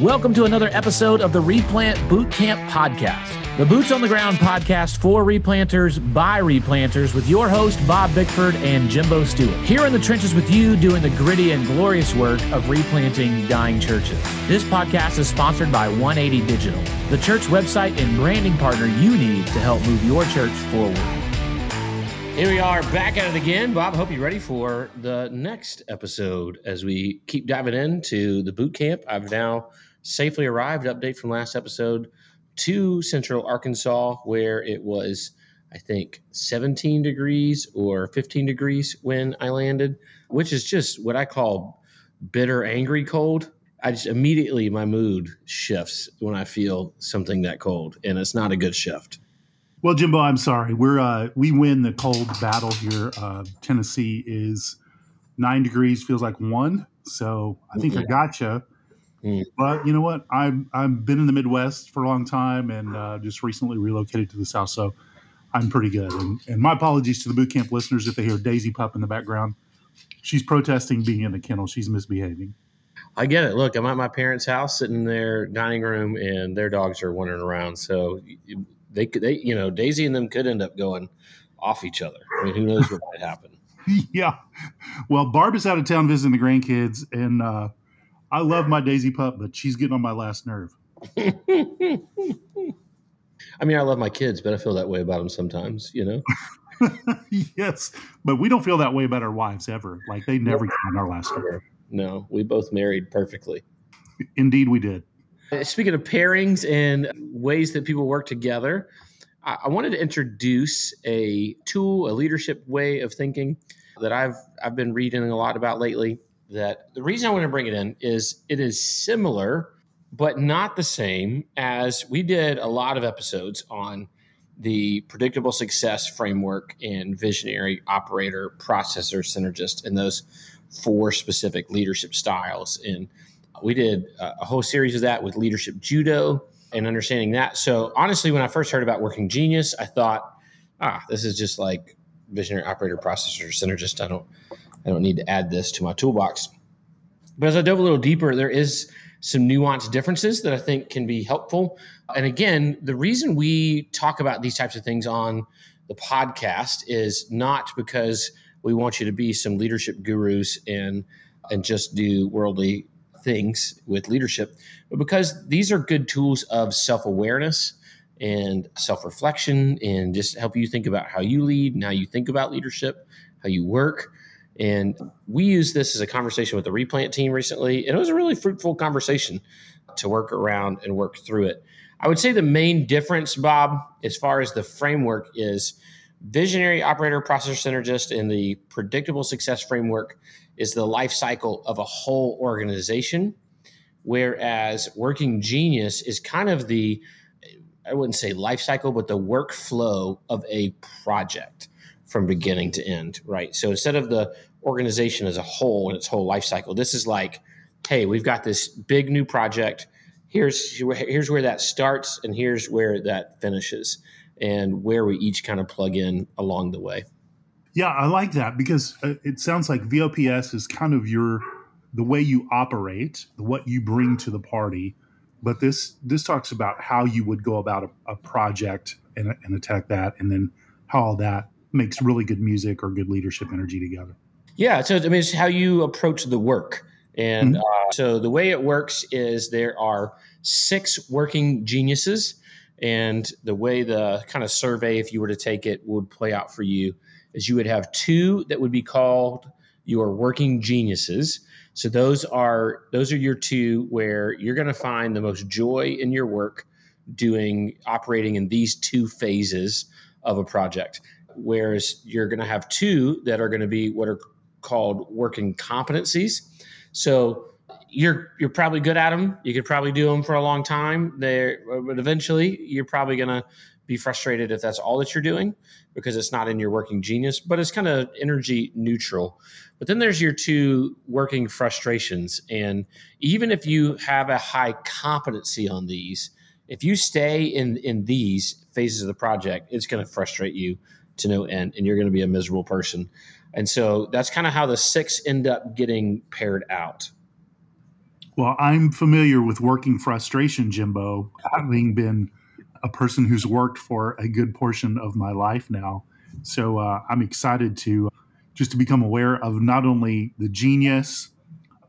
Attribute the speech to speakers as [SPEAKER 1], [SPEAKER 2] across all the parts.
[SPEAKER 1] Welcome to another episode of the Replant Bootcamp Podcast, the Boots on the Ground podcast for replanters by replanters with your host, Bob Bickford and Jimbo Stewart. Here in the trenches with you doing the gritty and glorious work of replanting dying churches. This podcast is sponsored by 180 Digital, the church website and branding partner you need to help move your church forward. Here we are back at it again. Bob, hope you're ready for the next episode as we keep diving into the boot camp. I've now safely arrived. Update from last episode to Central Arkansas, where it was, I think, 17 degrees or 15 degrees when I landed, which is just what I call bitter, angry cold. I just immediately my mood shifts when I feel something that cold, and it's not a good shift.
[SPEAKER 2] Well, Jimbo, I'm sorry. We're uh, we win the cold battle here. Uh, Tennessee is nine degrees, feels like one. So I think yeah. I gotcha. Mm. But you know what? I've I've been in the Midwest for a long time and uh, just recently relocated to the South, so I'm pretty good. And, and my apologies to the boot camp listeners if they hear Daisy Pup in the background. She's protesting being in the kennel. She's misbehaving.
[SPEAKER 1] I get it. Look, I'm at my parents' house, sitting in their dining room, and their dogs are wandering around. So they could, they, you know, Daisy and them could end up going off each other. I mean, who knows what might happen?
[SPEAKER 2] yeah. Well, Barb is out of town visiting the grandkids, and uh, I love my Daisy pup, but she's getting on my last nerve.
[SPEAKER 1] I mean, I love my kids, but I feel that way about them sometimes, you know?
[SPEAKER 2] yes, but we don't feel that way about our wives ever. Like they never get on our last nerve.
[SPEAKER 1] No, we both married perfectly.
[SPEAKER 2] Indeed, we did.
[SPEAKER 1] Uh, speaking of pairings and ways that people work together, I wanted to introduce a tool, a leadership way of thinking that I've I've been reading a lot about lately that the reason I want to bring it in is it is similar, but not the same as we did a lot of episodes on the predictable success framework and visionary operator, processor, synergist, and those four specific leadership styles. And we did a whole series of that with leadership judo and understanding that. So honestly, when I first heard about working genius, I thought, ah, this is just like visionary operator, processor, synergist. I don't I don't need to add this to my toolbox. But as I dove a little deeper, there is some nuanced differences that I think can be helpful. And again, the reason we talk about these types of things on the podcast is not because we want you to be some leadership gurus and and just do worldly things with leadership, but because these are good tools of self-awareness and self-reflection and just help you think about how you lead and how you think about leadership, how you work. And we used this as a conversation with the replant team recently, and it was a really fruitful conversation to work around and work through it. I would say the main difference, Bob, as far as the framework is visionary operator processor synergist and the predictable success framework is the life cycle of a whole organization. Whereas working genius is kind of the, I wouldn't say life cycle, but the workflow of a project from beginning to end, right? So instead of the organization as a whole and its whole life cycle, this is like, hey, we've got this big new project. Here's here's where that starts, and here's where that finishes, and where we each kind of plug in along the way.
[SPEAKER 2] Yeah, I like that because uh, it sounds like VOPS is kind of your the way you operate, what you bring to the party. But this this talks about how you would go about a, a project and, and attack that, and then how all that makes really good music or good leadership energy together.
[SPEAKER 1] Yeah, so I mean, it's how you approach the work. And mm-hmm. uh, so the way it works is there are six working geniuses, and the way the kind of survey, if you were to take it, would play out for you is you would have two that would be called your working geniuses. So those are those are your two where you're going to find the most joy in your work doing operating in these two phases of a project whereas you're going to have two that are going to be what are called working competencies. So you're you're probably good at them. You could probably do them for a long time. There, but eventually you're probably going to be frustrated if that's all that you're doing because it's not in your working genius. But it's kind of energy neutral. But then there's your two working frustrations, and even if you have a high competency on these, if you stay in in these phases of the project, it's going to frustrate you to no end, and you're going to be a miserable person. And so that's kind of how the six end up getting paired out.
[SPEAKER 2] Well, I'm familiar with working frustration, Jimbo, having been a person who's worked for a good portion of my life now. So uh, I'm excited to just to become aware of not only the genius.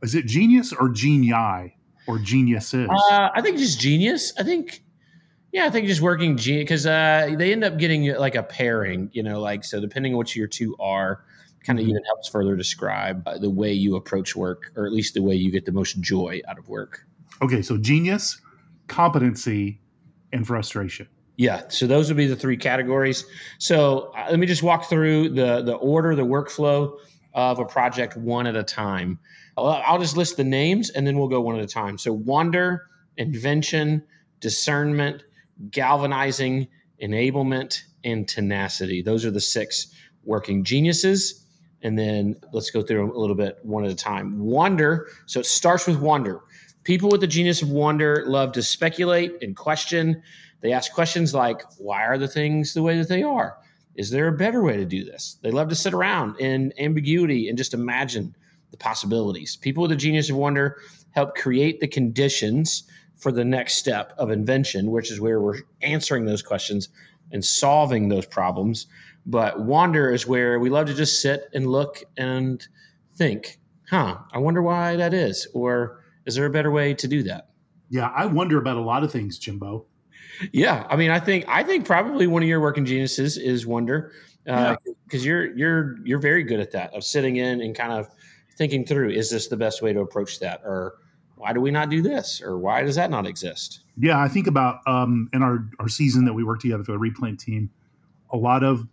[SPEAKER 2] Is it genius or genii or geniuses?
[SPEAKER 1] Uh, I think just genius. I think, yeah, I think just working genius because uh, they end up getting like a pairing. You know, like so depending on what your two are, kind of mm-hmm. even helps further describe uh, the way you approach work, or at least the way you get the most joy out of work.
[SPEAKER 2] Okay, so genius, competency, and frustration.
[SPEAKER 1] Yeah, so those would be the three categories. So uh, let me just walk through the the order, the workflow of a project one at a time. I'll, I'll just list the names and then we'll go one at a time. So wonder, invention, discernment, galvanizing, enablement, and tenacity. Those are the six working geniuses and then let's go through them a little bit one at a time. Wonder. So it starts with wonder. People with the genius of wonder love to speculate and question. They ask questions like, why are the things the way that they are? Is there a better way to do this? They love to sit around in ambiguity and just imagine the possibilities. People with the genius of wonder help create the conditions for the next step of invention, which is where we're answering those questions and solving those problems. But wander is where we love to just sit and look and think, huh, I wonder why that is. Or is there a better way to do that?
[SPEAKER 2] Yeah, I wonder about a lot of things, Jimbo.
[SPEAKER 1] Yeah, I mean, I think I think probably one of your working geniuses is wonder, because uh, yeah. you're you're you're very good at that of sitting in and kind of thinking through: is this the best way to approach that, or why do we not do this, or why does that not exist?
[SPEAKER 2] Yeah, I think about um, in our our season that we worked together for the replant team, a lot of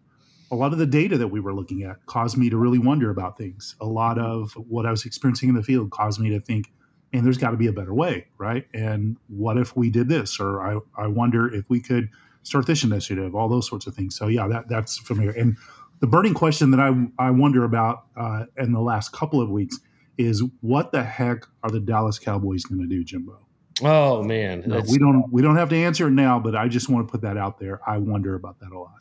[SPEAKER 2] a lot of the data that we were looking at caused me to really wonder about things. A lot of what I was experiencing in the field caused me to think, and there's got to be a better way, right? And what if we did this? Or I, I wonder if we could start this initiative, all those sorts of things. So yeah, that that's familiar. And the burning question that I I wonder about uh, in the last couple of weeks is what the heck are the Dallas Cowboys going to do, Jimbo?
[SPEAKER 1] Oh man,
[SPEAKER 2] no, we don't we don't have to answer it now, but I just want to put that out there. I wonder about that a lot.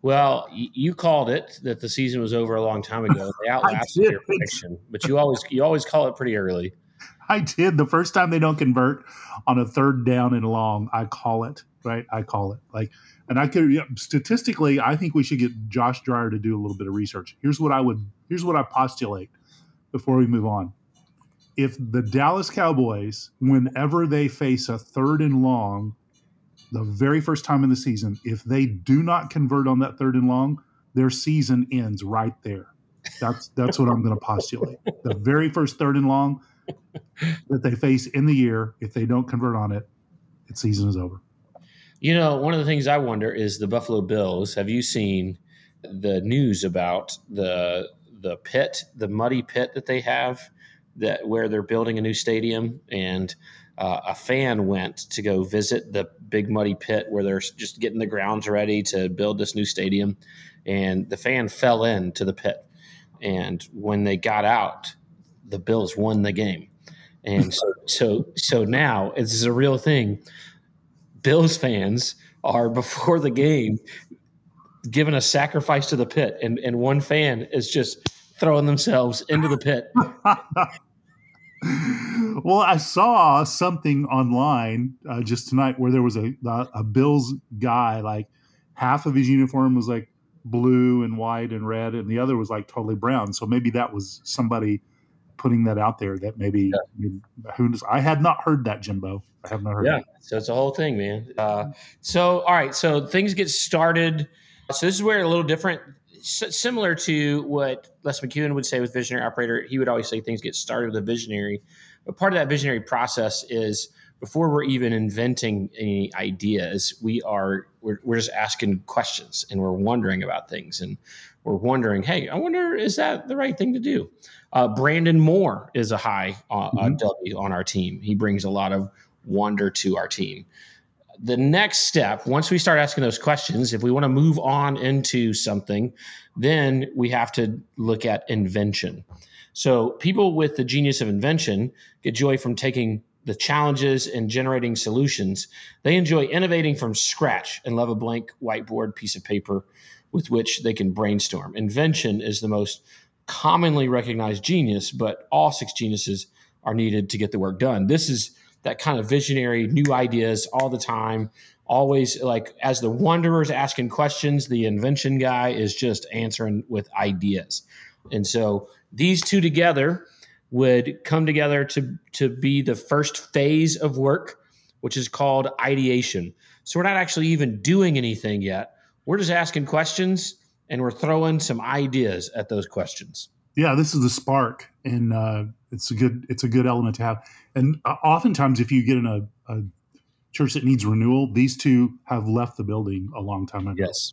[SPEAKER 1] Well, you called it that the season was over a long time ago. They outlasted your prediction, but you always you always call it pretty early.
[SPEAKER 2] I did. The first time they don't convert on a third down and long, I call it right. I call it like, and I could statistically, I think we should get Josh Dreyer to do a little bit of research. Here's what I would. Here's what I postulate before we move on. If the Dallas Cowboys, whenever they face a third and long, the very first time in the season, if they do not convert on that third and long, their season ends right there. That's that's what I'm going to postulate. The very first third and long that they face in the year, if they don't convert on it, its season is over.
[SPEAKER 1] You know, one of the things I wonder is the Buffalo Bills. Have you seen the news about the the pit, the muddy pit that they have, that where they're building a new stadium and uh, a fan went to go visit the big muddy pit where they're just getting the grounds ready to build this new stadium, and the fan fell into the pit. And when they got out, the Bills won the game. And so, so, so now this is a real thing. Bills fans are before the game giving a sacrifice to the pit, and, and one fan is just throwing themselves into the pit
[SPEAKER 2] well, I saw something online uh, just tonight where there was a, a Bills guy, like half of his uniform was like blue and white and red, and the other was like totally brown. So maybe that was somebody putting that out there that maybe yeah. who knows. I had not heard that, Jimbo. I have not heard.
[SPEAKER 1] Yeah, that. so it's a whole thing, man. Uh, so all right, so things get started. So this is where a little different similar to what Les McKeown would say with visionary operator, he would always say things get started with a visionary. But part of that visionary process is before we're even inventing any ideas, we are we're, we're just asking questions and we're wondering about things and we're wondering, hey, I wonder is that the right thing to do? Uh, Brandon Moore is a high uh, mm-hmm. W on our team. He brings a lot of wonder to our team the next step, once we start asking those questions, if we want to move on into something, then we have to look at invention. So, people with the genius of invention get joy from taking the challenges and generating solutions. They enjoy innovating from scratch and love a blank whiteboard piece of paper with which they can brainstorm. Invention is the most commonly recognized genius, but all six geniuses are needed to get the work done. This is that kind of visionary, new ideas all the time. Always like as the wanderer's asking questions, the invention guy is just answering with ideas. And so these two together would come together to to be the first phase of work, which is called ideation. So we're not actually even doing anything yet. We're just asking questions and we're throwing some ideas at those questions.
[SPEAKER 2] Yeah, this is the spark, and uh, it's a good it's a good element to have. And uh, oftentimes, if you get in a, a church that needs renewal, these two have left the building a long time ago.
[SPEAKER 1] Yes.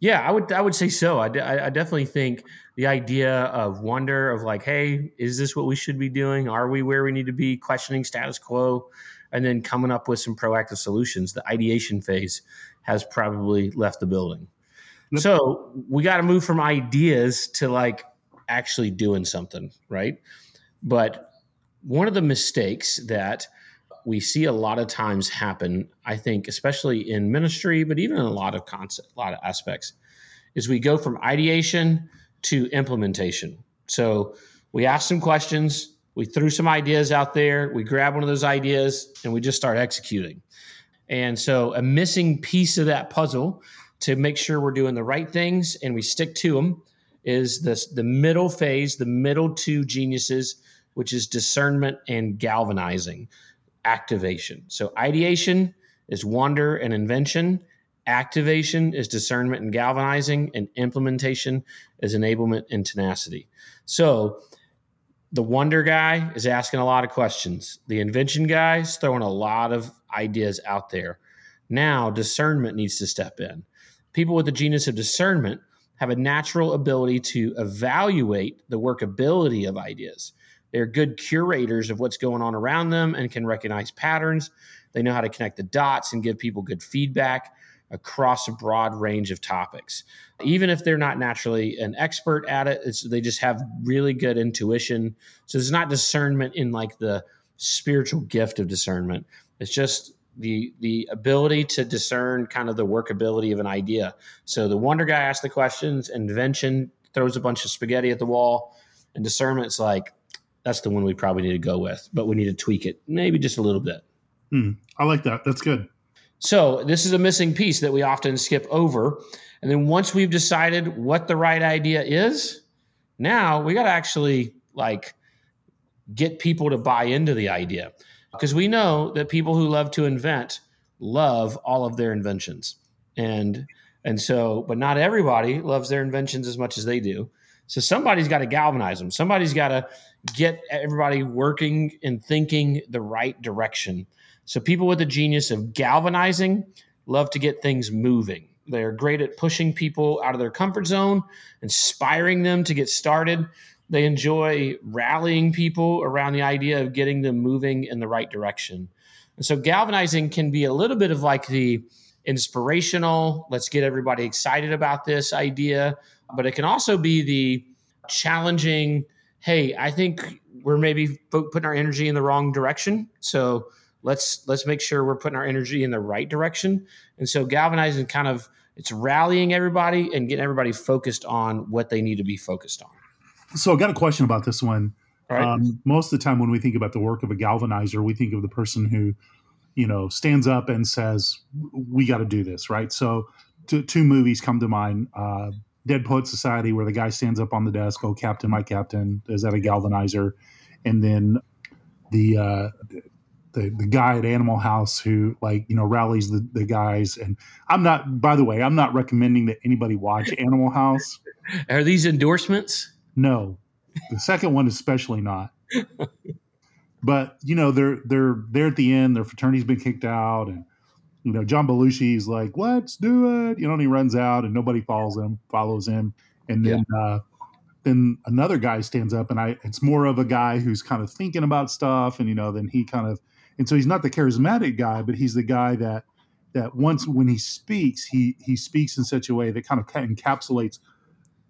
[SPEAKER 1] Yeah, I would I would say so. I, I, definitely think the idea of wonder of like, hey, is this what we should be doing? Are we where we need to be? Questioning status quo, and then coming up with some proactive solutions. The ideation phase has probably left the building. So we got to move from ideas to like actually doing something, right? But one of the mistakes that we see a lot of times happen, I think, especially in ministry, but even in a lot of concept, a lot of aspects, is we go from ideation to implementation. So we ask some questions, we threw some ideas out there, we grab one of those ideas, and we just start executing. And so a missing piece of that puzzle to make sure we're doing the right things and we stick to them is this the middle phase, the middle two geniuses, which is discernment and galvanizing activation. So ideation is wonder and invention. Activation is discernment and galvanizing, and implementation is enablement and tenacity. So the wonder guy is asking a lot of questions. The invention guy is throwing a lot of ideas out there. Now discernment needs to step in. People with the genius of discernment have a natural ability to evaluate the workability of ideas. They're good curators of what's going on around them and can recognize patterns. They know how to connect the dots and give people good feedback across a broad range of topics. Even if they're not naturally an expert at it, they just have really good intuition. So it's not discernment in like the spiritual gift of discernment. It's just the the ability to discern kind of the workability of an idea. So the wonder guy asks the questions, invention throws a bunch of spaghetti at the wall, and discernment's like that's the one we probably need to go with, but we need to tweak it maybe just a little bit.
[SPEAKER 2] Hmm. I like that. That's good.
[SPEAKER 1] So this is a missing piece that we often skip over. And then once we've decided what the right idea is, now we got to actually like get people to buy into the idea because we know that people who love to invent love all of their inventions. And and so but not everybody loves their inventions as much as they do. So somebody's got to galvanize them. Somebody's got to get everybody working and thinking the right direction. So people with the genius of galvanizing love to get things moving. They're great at pushing people out of their comfort zone, inspiring them to get started. They enjoy rallying people around the idea of getting them moving in the right direction. And so galvanizing can be a little bit of like the inspirational, let's get everybody excited about this idea, but it can also be the challenging, hey, I think we're maybe putting our energy in the wrong direction. So let's let's make sure we're putting our energy in the right direction. And so galvanizing kind of it's rallying everybody and getting everybody focused on what they need to be focused on.
[SPEAKER 2] So I got a question about this one. Right. Um, most of the time when we think about the work of a galvanizer, we think of the person who, you know, stands up and says, "We got to do this," right? So, two, two movies come to mind: uh, Dead Poet Society, where the guy stands up on the desk, "Oh, Captain, my Captain," is that a galvanizer? And then the uh, the, the guy at Animal House who like you know rallies the, the guys and I'm not by the way I'm not recommending that anybody watch Animal House.
[SPEAKER 1] Are these endorsements?
[SPEAKER 2] No, the second one especially not. but you know they're they're there at the end. Their fraternity's been kicked out, and you know John Belushi's like, "Let's do it," you know, and he runs out, and nobody follows him, follows him, and then yeah. uh, then another guy stands up, and I it's more of a guy who's kind of thinking about stuff, and you know, then he kind of and so he's not the charismatic guy, but he's the guy that that once when he speaks, he he speaks in such a way that kind of encapsulates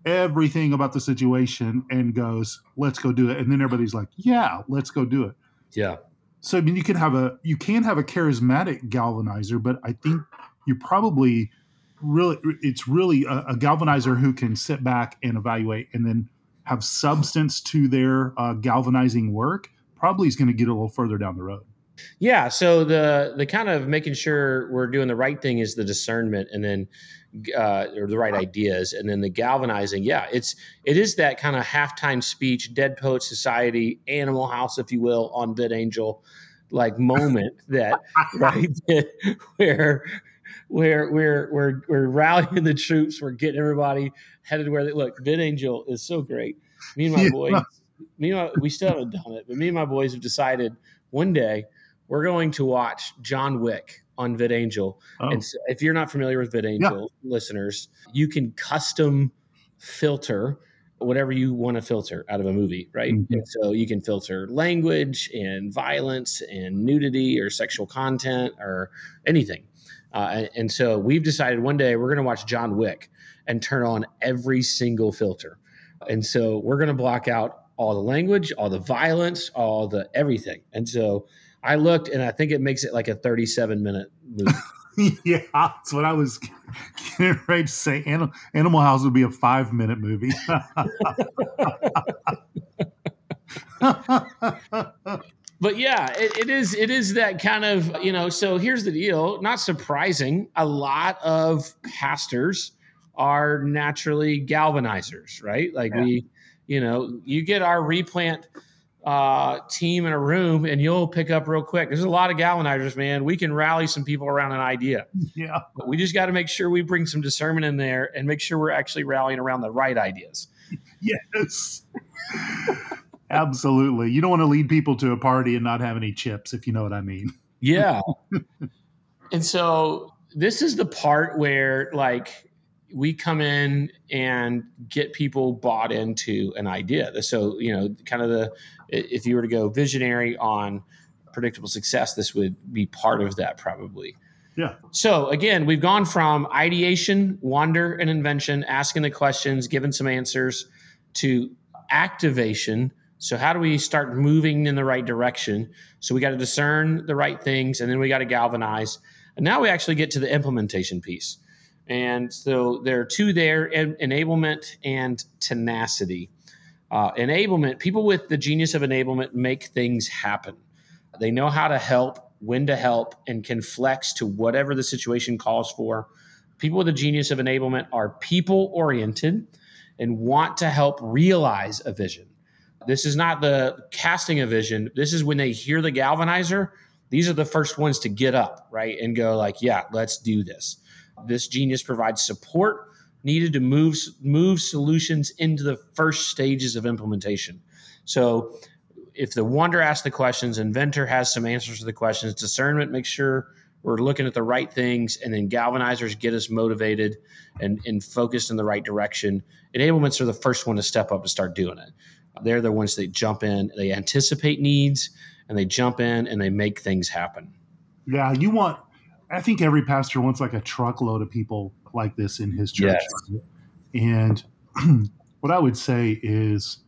[SPEAKER 2] everything about the situation and goes, "Let's go do it." And then everybody's like, "Yeah, let's go do it."
[SPEAKER 1] Yeah.
[SPEAKER 2] So I mean, you can have a you can have a charismatic galvanizer, but I think you probably really it's really a, a galvanizer who can sit back and evaluate and then have substance to their uh, galvanizing work probably is going to get a little further down the road.
[SPEAKER 1] Yeah. So the the kind of making sure we're doing the right thing is the discernment, and then uh, or the right ideas, and then the galvanizing. Yeah, it's it is that kind of halftime speech, Dead Poet Society, Animal House, if you will, on VidAngel like moment that right where where we're we're we're rallying the troops, we're getting everybody headed where they look. VidAngel is so great. Me and my yeah. boys, me and my, we still haven't done it, but me and my boys have decided one day we're going to watch John Wick on VidAngel. Oh. And so if you're not familiar with VidAngel, yeah. listeners, you can custom filter whatever you want to filter out of a movie, right? Mm-hmm. And so you can filter language and violence and nudity or sexual content or anything. Uh, and, and so we've decided one day we're going to watch John Wick and turn on every single filter. And so we're going to block out all the language, all the violence, all the everything. And so I looked, and I think it makes it like a 37 minute movie.
[SPEAKER 2] yeah, that's what I was getting ready to say. Animal, Animal House would be a five minute movie.
[SPEAKER 1] but yeah, it, it is. It is that kind of you know. So here's the deal. Not surprising. A lot of pastors are naturally galvanizers, right? Like yeah. we, you know, you get our replant uh, team in a room and you'll pick up real quick. There's a lot of galvanizers, man. We can rally some people around an idea.
[SPEAKER 2] Yeah.
[SPEAKER 1] But we just got to make sure we bring some discernment in there and make sure we're actually rallying around the right ideas.
[SPEAKER 2] Yes. Absolutely. You don't want to lead people to a party and not have any chips, if you know what I mean.
[SPEAKER 1] Yeah. and so this is the part where, like, we come in and get people bought into an idea. So, you know, kind of the, if you were to go visionary on predictable success, this would be part of that probably.
[SPEAKER 2] Yeah.
[SPEAKER 1] So again, we've gone from ideation, wonder, and invention, asking the questions, giving some answers, to activation. So how do we start moving in the right direction? So we got to discern the right things, and then we got to galvanize. And now we actually get to the implementation piece. And so there are two there enablement and tenacity. Uh, enablement, people with the genius of enablement make things happen. They know how to help, when to help, and can flex to whatever the situation calls for. People with the genius of enablement are people oriented and want to help realize a vision. This is not the casting a vision. This is when they hear the galvanizer, these are the first ones to get up, right? And go like, yeah, let's do this. This genius provides support needed to move move solutions into the first stages of implementation. So if the wonder asks the questions, inventor has some answers to the questions, discernment makes sure we're looking at the right things, and then galvanizers get us motivated and, and focused in the right direction. Enablements are the first one to step up and start doing it. They're the ones that jump in, they anticipate needs, and they jump in and they make things happen.
[SPEAKER 2] Yeah, you want I think every pastor wants like a truckload of people like this in his church. Yes. And what I would say is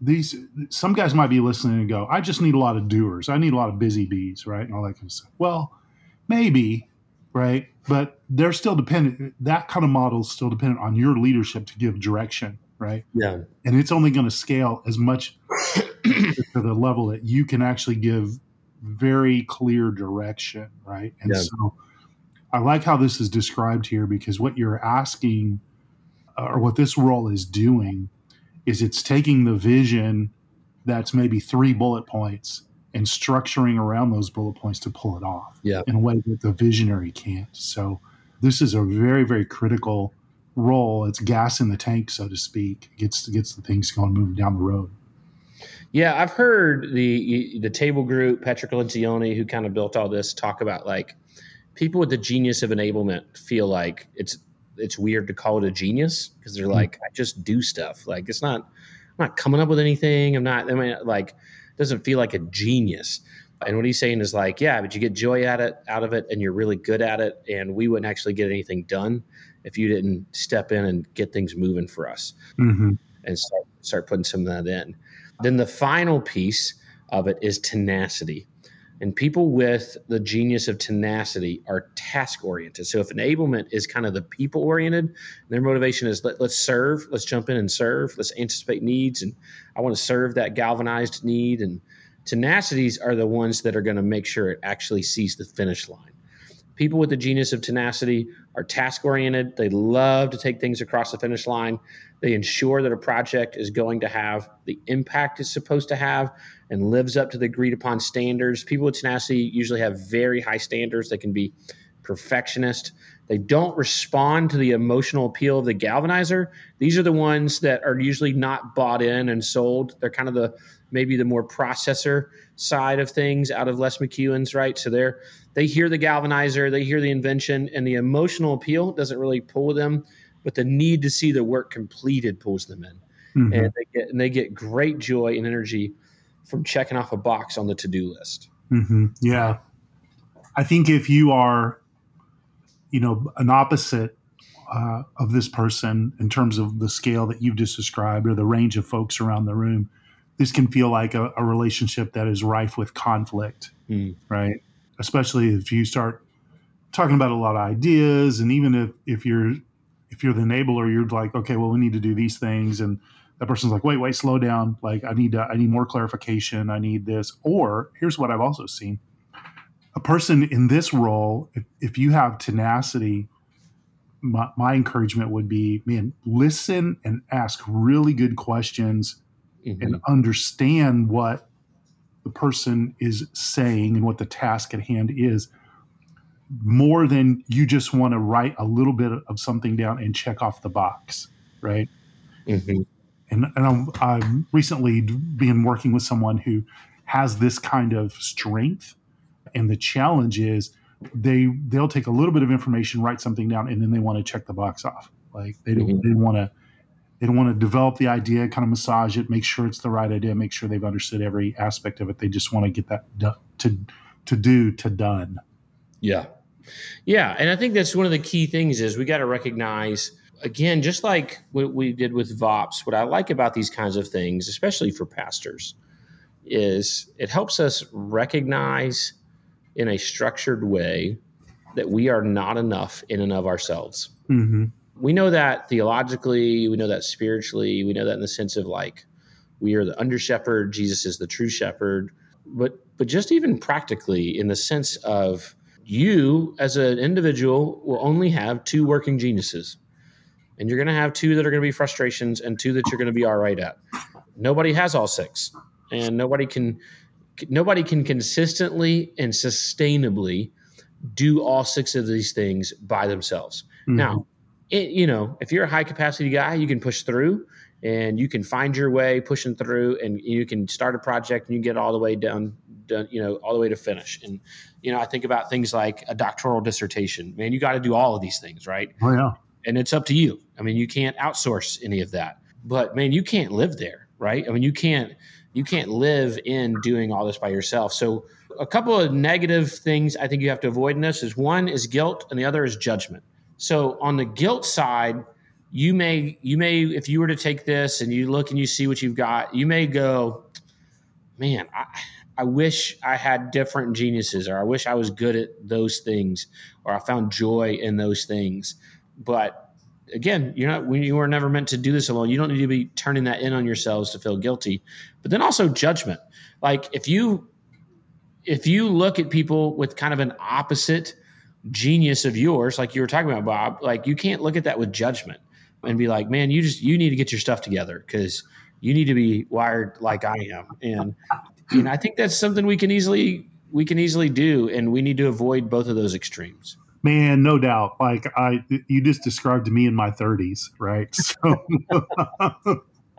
[SPEAKER 2] these some guys might be listening and go, I just need a lot of doers. I need a lot of busy bees, right? And all that kind of stuff. Well, maybe, right? But they're still dependent that kind of model is still dependent on your leadership to give direction, right?
[SPEAKER 1] Yeah.
[SPEAKER 2] And it's only going to scale as much to the level that you can actually give very clear direction, right? And yeah. so I like how this is described here because what you're asking uh, or what this role is doing is it's taking the vision that's maybe three bullet points and structuring around those bullet points to pull it off
[SPEAKER 1] yeah.
[SPEAKER 2] in a way that the visionary can't. So this is a very, very critical role. It's gas in the tank, so to speak. It gets gets the things going moving down the road.
[SPEAKER 1] Yeah, I've heard the the table group, Patrick Lencioni, who kind of built all this, talk about like people with the genius of enablement feel like it's it's weird to call it a genius because they're mm-hmm. like, I just do stuff. Like it's not I'm not coming up with anything. I'm not I mean like it doesn't feel like a genius. And what he's saying is like, yeah, but you get joy at it out of it and you're really good at it. And we wouldn't actually get anything done if you didn't step in and get things moving for us
[SPEAKER 2] mm-hmm.
[SPEAKER 1] and start, start putting some of that in. Then the final piece of it is tenacity. And people with the genius of tenacity are task oriented. So if enablement is kind of the people oriented, their motivation is let, let's serve, let's jump in and serve, let's anticipate needs. And I want to serve that galvanized need. And Tenacities are the ones that are going to make sure it actually sees the finish line. People with the genius of tenacity are task oriented. They love to take things across the finish line. They ensure that a project is going to have the impact it's supposed to have and lives up to the agreed upon standards. People with tenacity usually have very high standards. They can be perfectionist. They don't respond to the emotional appeal of the galvanizer. These are the ones that are usually not bought in and sold. They're kind of the maybe the more processor side of things out of Les McKeown's, right? So they're they hear the galvanizer, they hear the invention, and the emotional appeal doesn't really pull them, but the need to see the work completed pulls them in. Mm-hmm. And they get and they get great joy and energy from checking off a box on the to-do list.
[SPEAKER 2] Mm-hmm. Yeah. I think if you are, you know, an opposite uh, of this person in terms of the scale that you've just described or the range of folks around the room, this can feel like a, a relationship that is rife with conflict, mm. right? Especially if you start talking about a lot of ideas, and even if if you're if you're the enabler, you're like, okay, well, we need to do these things, and that person's like, wait, wait, slow down. Like, I need to, I need more clarification. I need this. Or here's what I've also seen: a person in this role, if, if you have tenacity, my, my encouragement would be, man, listen and ask really good questions mm-hmm. and understand what the person is saying and what the task at hand is more than you just want to write a little bit of something down and check off the box right mm-hmm. and, and I'm, I'm recently been working with someone who has this kind of strength and the challenge is they they'll take a little bit of information write something down and then they want to check the box off like they don't mm-hmm. they want to they don't want to develop the idea, kind of massage it, make sure it's the right idea, make sure they've understood every aspect of it. They just want to get that done, to to do to done.
[SPEAKER 1] Yeah, yeah, and I think that's one of the key things is we got to recognize again, just like what we did with VOPS. What I like about these kinds of things, especially for pastors, is it helps us recognize in a structured way that we are not enough in and of ourselves. Mm-hmm we know that theologically, we know that spiritually, we know that in the sense of like we are the under shepherd, Jesus is the true shepherd, but but just even practically in the sense of you as an individual will only have two working geniuses. And you're going to have two that are going to be frustrations and two that you're going to be all right at. Nobody has all six. And nobody can nobody can consistently and sustainably do all six of these things by themselves. Mm-hmm. Now, it, you know, if you're a high capacity guy, you can push through and you can find your way pushing through and you can start a project and you get all the way down, done, you know, all the way to finish. And, you know, I think about things like a doctoral dissertation, man, you got to do all of these things, right?
[SPEAKER 2] Oh, yeah.
[SPEAKER 1] And it's up to you. I mean, you can't outsource any of that, but man, you can't live there, right? I mean, you can't, you can't live in doing all this by yourself. So, a couple of negative things I think you have to avoid in this is one is guilt and the other is judgment. So on the guilt side, you may you may if you were to take this and you look and you see what you've got, you may go, man, I, I wish I had different geniuses, or I wish I was good at those things, or I found joy in those things. But again, you're not when you were never meant to do this alone. You don't need to be turning that in on yourselves to feel guilty. But then also judgment. Like if you if you look at people with kind of an opposite genius of yours, like you were talking about, Bob, like you can't look at that with judgment and be like, man, you just you need to get your stuff together because you need to be wired like I am. And know, I think that's something we can easily we can easily do, and we need to avoid both of those extremes.
[SPEAKER 2] Man, no doubt. Like I, you just described me in my thirties, right?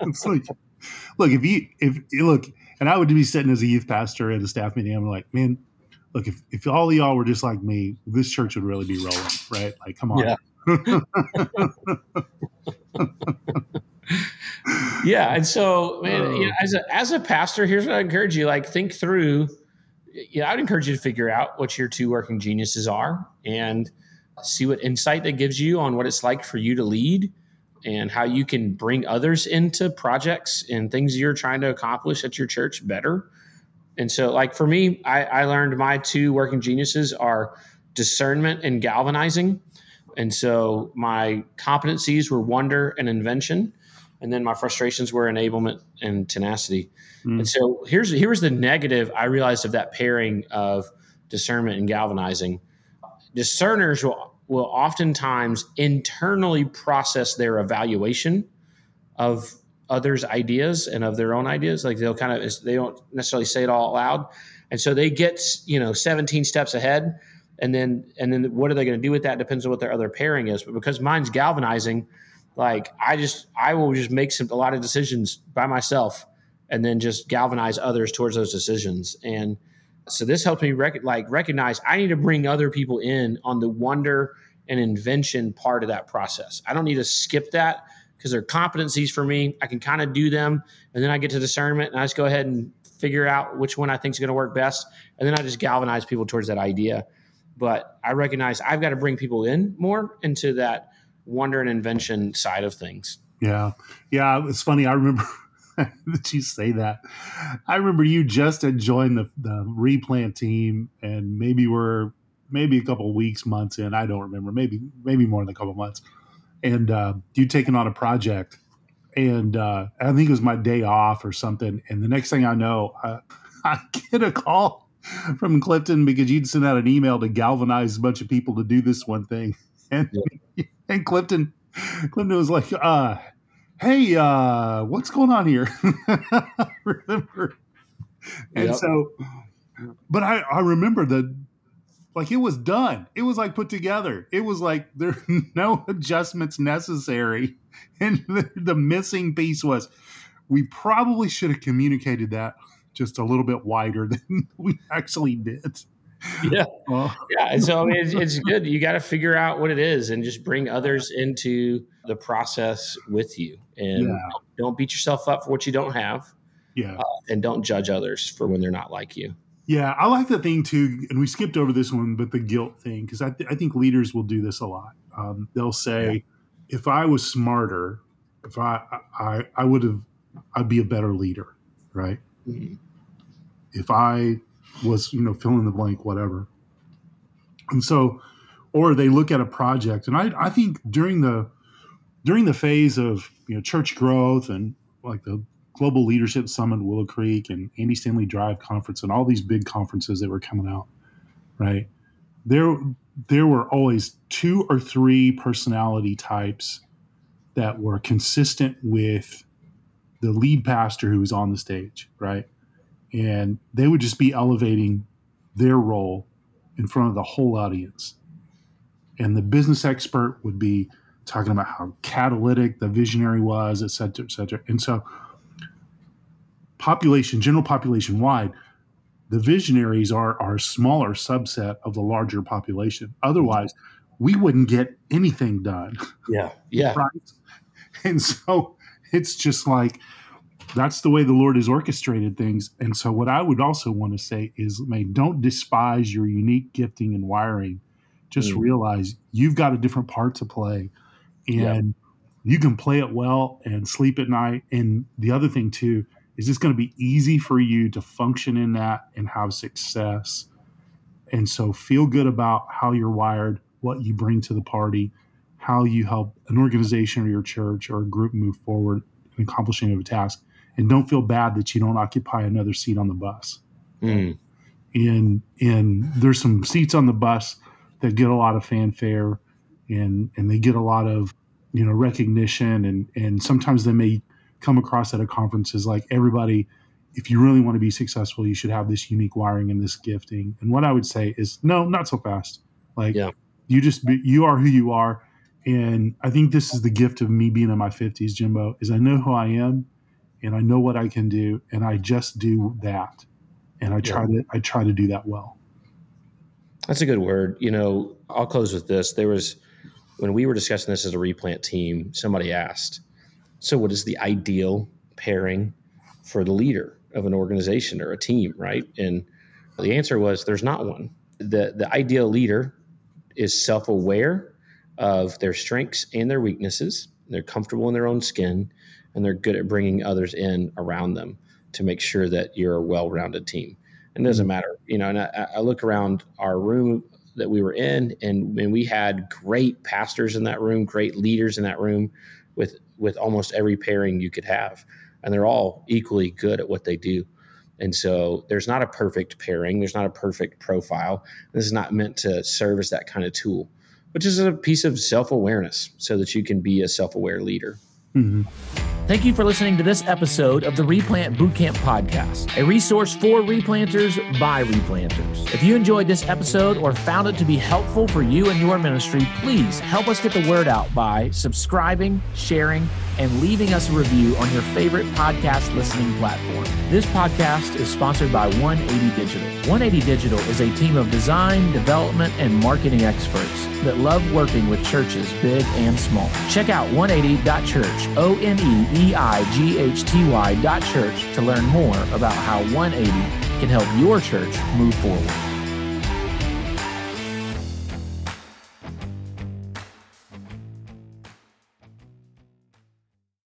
[SPEAKER 2] So it's like, look, if you if look, and I would be sitting as a youth pastor at a staff meeting, I'm like, man, look, if, if all of y'all were just like me, this church would really be rolling, right? Like, come on.
[SPEAKER 1] Yeah. yeah. And so, man, you oh. know, as a, as a pastor, here's what I encourage you, like think through, you know, I'd encourage you to figure out what your two working geniuses are and see what insight that gives you on what it's like for you to lead and how you can bring others into projects and things you're trying to accomplish at your church better and so, like for me, I, I learned my two working geniuses are discernment and galvanizing. And so my competencies were wonder and invention. and then my frustrations were enablement and tenacity. Mm. And so here's here's the negative I realized of that pairing of discernment and galvanizing. Discerners will will oftentimes internally process their evaluation of others' ideas and of their own ideas. Like they'll kind of they don't necessarily say it all out loud, and so they get you know 17 steps ahead, and then and then what are they going to do with that depends on what their other pairing is. But because mine's galvanizing, like I just I will just make some a lot of decisions by myself, and then just galvanize others towards those decisions. And so this helps me rec- like recognize I need to bring other people in on the wonder and invention part of that process. I don't need to skip that because they're competencies for me. I can kind of do them, and then I get to discernment, and I just go ahead and figure out which one I think is going to work best, and then I just galvanize people towards that idea. But I recognize I've got to bring people in more into that wonder and invention side of things.
[SPEAKER 2] Yeah, yeah. It's funny. I remember that you say that. I remember you just had joined the the replant team, and maybe we're maybe a couple weeks, months in. I don't remember. Maybe maybe more than a couple months and uh, you taking on a project, and uh, I think it was my day off or something. And the next thing I know, I, I get a call from Clifton because you'd sent out an email to galvanize a bunch of people to do this one thing, and yeah. and Clifton Clifton was like, uh, "Hey, uh, what's going on here?" remember, and yep. so, but I I remember the like it was done. It was like put together. It was like there no adjustments necessary. And the, the missing piece was we probably should have communicated that just a little bit wider than we actually did.
[SPEAKER 1] Yeah. Uh, yeah. So it's, it's good. You got to figure out what it is and just bring others into the process with you. And yeah. don't beat yourself up for what you don't have.
[SPEAKER 2] Yeah. Uh,
[SPEAKER 1] and don't judge others for when they're not like you.
[SPEAKER 2] Yeah, I like the thing too, and we skipped over this one, but the guilt thing because I, th- I think leaders will do this a lot. Um, they'll say, yeah. "If I was smarter, if I I, I would have, I'd be a better leader, right? Mm-hmm. If I was, you know, fill in the blank, whatever." And so, or they look at a project, and I I think during the during the phase of you know church growth and like the Global Leadership Summit, Willow Creek, and Andy Stanley Drive Conference, and all these big conferences that were coming out, right? There, there were always two or three personality types that were consistent with the lead pastor who was on the stage, right? And they would just be elevating their role in front of the whole audience. And the business expert would be talking about how catalytic the visionary was, et cetera, et cetera. And so population, general population wide, the visionaries are, are a smaller subset of the larger population. Otherwise, we wouldn't get anything done.
[SPEAKER 1] Yeah. Yeah.
[SPEAKER 2] right. And so it's just like that's the way the Lord has orchestrated things. And so what I would also want to say is, man, don't despise your unique gifting and wiring. Just mm. realize you've got a different part to play. And yeah. you can play it well and sleep at night. And the other thing too is this going to be easy for you to function in that and have success? And so feel good about how you're wired, what you bring to the party, how you help an organization or your church or a group move forward in accomplishing of a task. And don't feel bad that you don't occupy another seat on the bus. Mm. And and there's some seats on the bus that get a lot of fanfare and and they get a lot of you know recognition and and sometimes they may come across at a conference is like everybody if you really want to be successful you should have this unique wiring and this gifting. And what i would say is no not so fast. Like yeah. you just be, you are who you are. And i think this is the gift of me being in my 50s jimbo is i know who i am and i know what i can do and i just do that. And i try yeah. to i try to do that well.
[SPEAKER 1] That's a good word. You know i'll close with this. There was when we were discussing this as a replant team somebody asked so, what is the ideal pairing for the leader of an organization or a team, right? And the answer was there's not one. The, the ideal leader is self aware of their strengths and their weaknesses. They're comfortable in their own skin and they're good at bringing others in around them to make sure that you're a well rounded team. And it doesn't mm-hmm. matter, you know. And I, I look around our room that we were in, and, and we had great pastors in that room, great leaders in that room
[SPEAKER 2] with with almost every pairing you could have, and they're all equally good at what they do. And so there's not a perfect pairing, there's not a perfect profile. This is not meant to serve as that kind of tool, which is a piece of self awareness so that you can be a self aware leader. Mm-hmm.
[SPEAKER 1] Thank you for listening to this episode of the Replant Bootcamp Podcast, a resource for replanters by replanters. If you enjoyed this episode or found it to be helpful for you and your ministry, please help us get the word out by subscribing, sharing, and leaving us a review on your favorite podcast listening platform. This podcast is sponsored by 180 Digital. 180 Digital is a team of design, development, and marketing experts that love working with churches big and small. Check out 180.church, O N E E I G H T Y dot church to learn more about how 180 can help your church move forward.